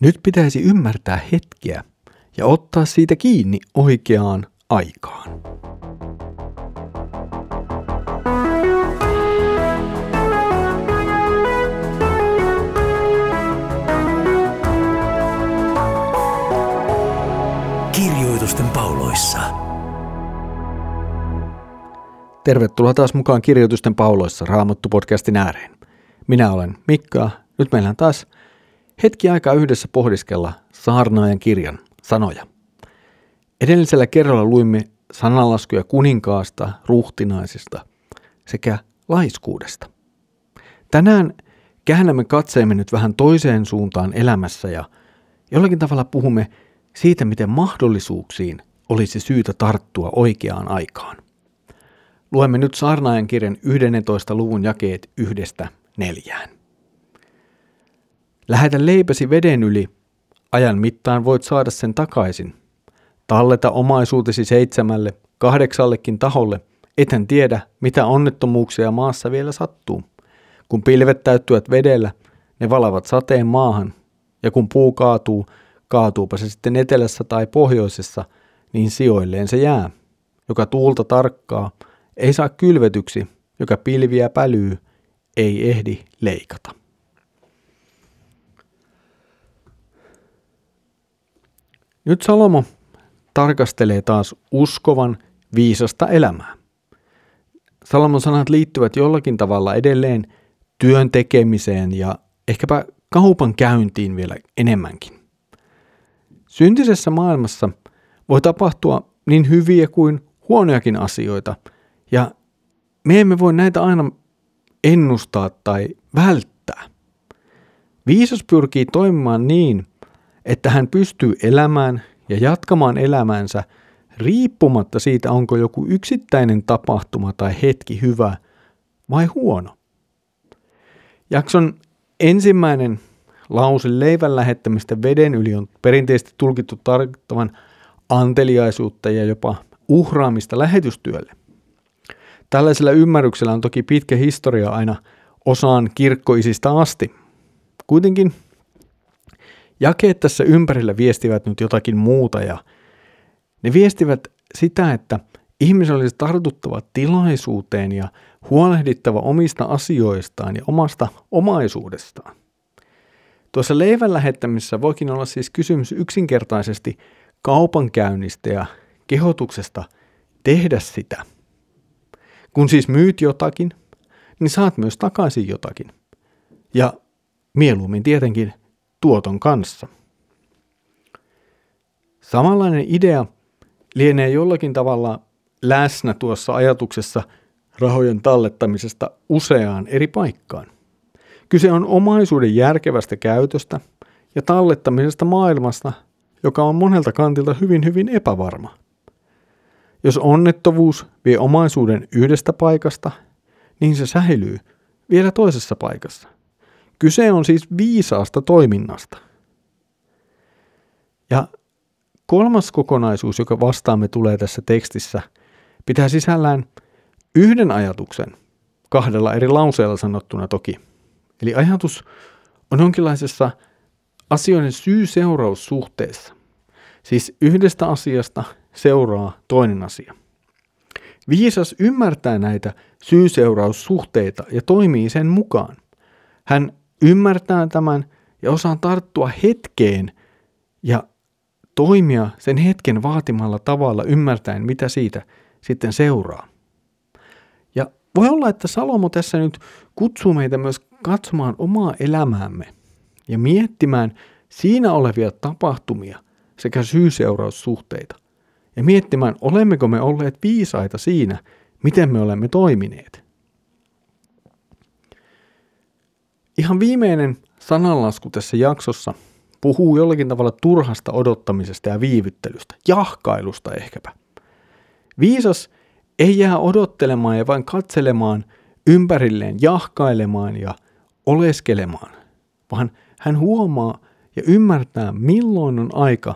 Nyt pitäisi ymmärtää hetkeä ja ottaa siitä kiinni oikeaan aikaan. Kirjoitusten pauloissa. Tervetuloa taas mukaan Kirjoitusten pauloissa Raamattu-podcastin ääreen. Minä olen Mikka. Nyt meillä on taas hetki aikaa yhdessä pohdiskella saarnaajan kirjan sanoja. Edellisellä kerralla luimme sananlaskuja kuninkaasta, ruhtinaisista sekä laiskuudesta. Tänään käännämme katseemme nyt vähän toiseen suuntaan elämässä ja jollakin tavalla puhumme siitä, miten mahdollisuuksiin olisi syytä tarttua oikeaan aikaan. Luemme nyt saarnaajan kirjan 11. luvun jakeet yhdestä neljään. Lähetä leipäsi veden yli, ajan mittaan voit saada sen takaisin. Talleta omaisuutesi seitsemälle, kahdeksallekin taholle, ethän tiedä, mitä onnettomuuksia maassa vielä sattuu. Kun pilvet täyttyvät vedellä, ne valavat sateen maahan, ja kun puu kaatuu, kaatuupa se sitten etelässä tai pohjoisessa, niin sijoilleen se jää. Joka tuulta tarkkaa, ei saa kylvetyksi, joka pilviä pälyy, ei ehdi leikata. Nyt Salomo tarkastelee taas uskovan viisasta elämää. Salomon sanat liittyvät jollakin tavalla edelleen työn tekemiseen ja ehkäpä kaupan käyntiin vielä enemmänkin. Syntisessä maailmassa voi tapahtua niin hyviä kuin huonojakin asioita, ja me emme voi näitä aina ennustaa tai välttää. Viisas pyrkii toimimaan niin, että hän pystyy elämään ja jatkamaan elämänsä riippumatta siitä, onko joku yksittäinen tapahtuma tai hetki hyvä vai huono. Jakson ensimmäinen lause leivän lähettämistä veden yli on perinteisesti tulkittu tarkoittavan anteliaisuutta ja jopa uhraamista lähetystyölle. Tällaisella ymmärryksellä on toki pitkä historia aina osaan kirkkoisista asti. Kuitenkin jakeet tässä ympärillä viestivät nyt jotakin muuta ja ne viestivät sitä, että ihmisen olisi tartuttava tilaisuuteen ja huolehdittava omista asioistaan ja omasta omaisuudestaan. Tuossa leivän lähettämisessä voikin olla siis kysymys yksinkertaisesti kaupankäynnistä ja kehotuksesta tehdä sitä. Kun siis myyt jotakin, niin saat myös takaisin jotakin. Ja mieluummin tietenkin tuoton kanssa. Samanlainen idea lienee jollakin tavalla läsnä tuossa ajatuksessa rahojen tallettamisesta useaan eri paikkaan. Kyse on omaisuuden järkevästä käytöstä ja tallettamisesta maailmasta, joka on monelta kantilta hyvin hyvin epävarma. Jos onnettomuus vie omaisuuden yhdestä paikasta, niin se säilyy vielä toisessa paikassa. Kyse on siis viisaasta toiminnasta. Ja kolmas kokonaisuus, joka vastaamme tulee tässä tekstissä, pitää sisällään yhden ajatuksen, kahdella eri lauseella sanottuna toki. Eli ajatus on jonkinlaisessa asioiden syy-seuraussuhteessa. Siis yhdestä asiasta seuraa toinen asia. Viisas ymmärtää näitä syy-seuraussuhteita ja toimii sen mukaan. Hän ymmärtää tämän ja osaa tarttua hetkeen ja toimia sen hetken vaatimalla tavalla ymmärtäen, mitä siitä sitten seuraa. Ja voi olla, että Salomo tässä nyt kutsuu meitä myös katsomaan omaa elämäämme ja miettimään siinä olevia tapahtumia sekä syy-seuraussuhteita ja miettimään, olemmeko me olleet viisaita siinä, miten me olemme toimineet. Ihan viimeinen sananlasku tässä jaksossa puhuu jollakin tavalla turhasta odottamisesta ja viivyttelystä, jahkailusta ehkäpä. Viisas ei jää odottelemaan ja vain katselemaan ympärilleen, jahkailemaan ja oleskelemaan, vaan hän huomaa ja ymmärtää, milloin on aika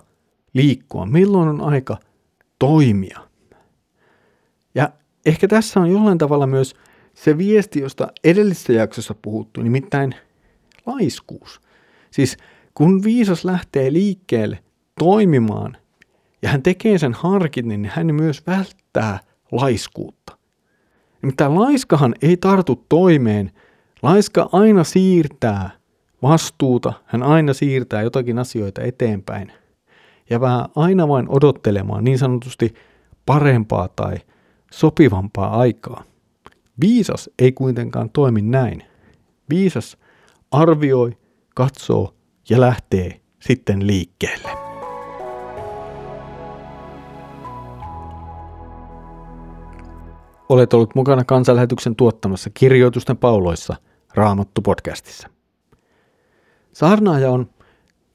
liikkua, milloin on aika toimia. Ja ehkä tässä on jollain tavalla myös se viesti, josta edellisessä jaksossa puhuttu, nimittäin laiskuus. Siis kun viisas lähtee liikkeelle toimimaan ja hän tekee sen harkit, niin hän myös välttää laiskuutta. Nimittäin laiskahan ei tartu toimeen. Laiska aina siirtää vastuuta, hän aina siirtää jotakin asioita eteenpäin. Ja vähän aina vain odottelemaan niin sanotusti parempaa tai sopivampaa aikaa. Viisas ei kuitenkaan toimi näin. Viisas arvioi, katsoo ja lähtee sitten liikkeelle. Olet ollut mukana kansanlähetyksen tuottamassa kirjoitusten pauloissa Raamattu-podcastissa. Saarnaaja on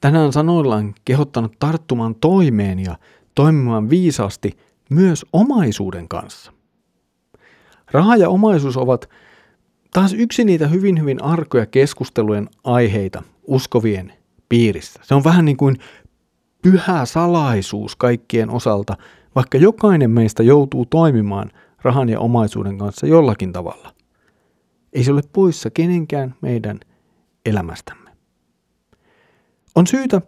tänään sanoillaan kehottanut tarttumaan toimeen ja toimimaan viisaasti myös omaisuuden kanssa. Raha ja omaisuus ovat taas yksi niitä hyvin hyvin arkoja keskustelujen aiheita uskovien piirissä. Se on vähän niin kuin pyhä salaisuus kaikkien osalta, vaikka jokainen meistä joutuu toimimaan rahan ja omaisuuden kanssa jollakin tavalla. Ei se ole poissa kenenkään meidän elämästämme. On syytä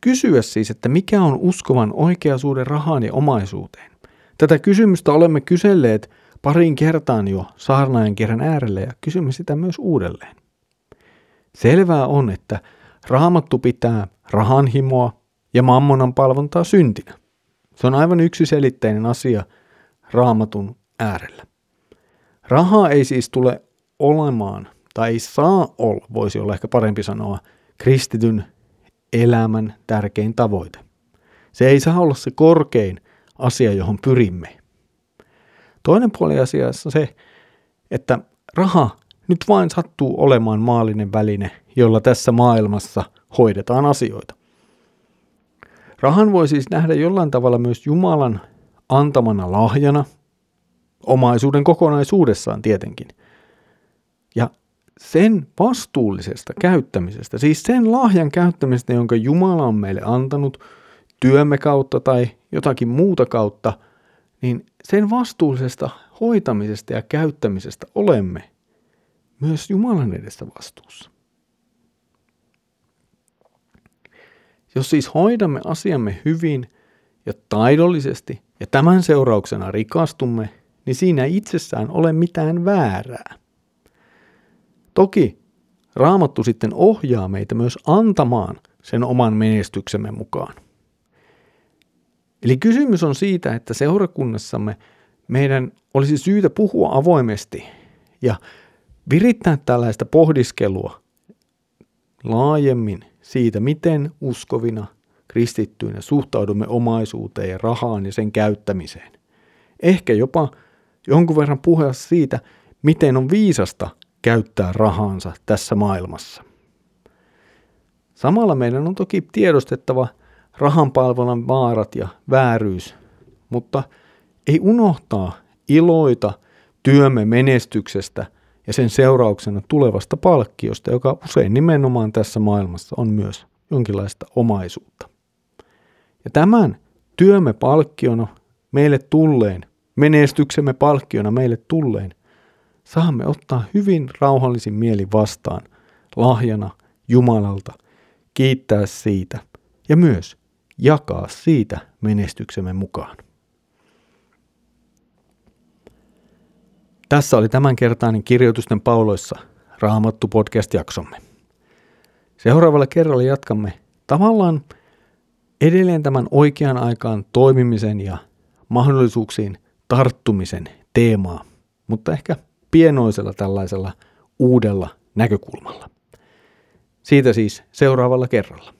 kysyä siis, että mikä on uskovan oikea suhde rahaan ja omaisuuteen. Tätä kysymystä olemme kyselleet pariin kertaan jo saarnaajan kerran äärelle ja kysymme sitä myös uudelleen. Selvää on, että raamattu pitää rahanhimoa ja mammonan palvontaa syntinä. Se on aivan yksiselitteinen asia raamatun äärellä. Rahaa ei siis tule olemaan, tai ei saa olla, voisi olla ehkä parempi sanoa, kristityn elämän tärkein tavoite. Se ei saa olla se korkein asia, johon pyrimme. Toinen puoli asiassa on se, että raha nyt vain sattuu olemaan maallinen väline, jolla tässä maailmassa hoidetaan asioita. Rahan voi siis nähdä jollain tavalla myös Jumalan antamana lahjana, omaisuuden kokonaisuudessaan tietenkin. Ja sen vastuullisesta käyttämisestä, siis sen lahjan käyttämisestä, jonka Jumala on meille antanut työmme kautta tai jotakin muuta kautta, niin sen vastuullisesta hoitamisesta ja käyttämisestä olemme myös Jumalan edessä vastuussa. Jos siis hoidamme asiamme hyvin ja taidollisesti ja tämän seurauksena rikastumme, niin siinä itsessään ole mitään väärää. Toki Raamattu sitten ohjaa meitä myös antamaan sen oman menestyksemme mukaan. Eli kysymys on siitä, että seurakunnassamme meidän olisi syytä puhua avoimesti ja virittää tällaista pohdiskelua laajemmin siitä, miten uskovina kristittyinä suhtaudumme omaisuuteen ja rahaan ja sen käyttämiseen. Ehkä jopa jonkun verran puhua siitä, miten on viisasta käyttää rahansa tässä maailmassa. Samalla meidän on toki tiedostettava rahanpalvelun vaarat ja vääryys, mutta ei unohtaa iloita työmme menestyksestä ja sen seurauksena tulevasta palkkiosta, joka usein nimenomaan tässä maailmassa on myös jonkinlaista omaisuutta. Ja tämän työmme palkkiona meille tulleen, menestyksemme palkkiona meille tulleen, saamme ottaa hyvin rauhallisin mieli vastaan lahjana Jumalalta, kiittää siitä ja myös jakaa siitä menestyksemme mukaan. Tässä oli tämänkertainen kirjoitusten pauloissa Raamattu podcast-jaksomme. Seuraavalla kerralla jatkamme tavallaan edelleen tämän oikean aikaan toimimisen ja mahdollisuuksiin tarttumisen teemaa, mutta ehkä pienoisella tällaisella uudella näkökulmalla. Siitä siis seuraavalla kerralla.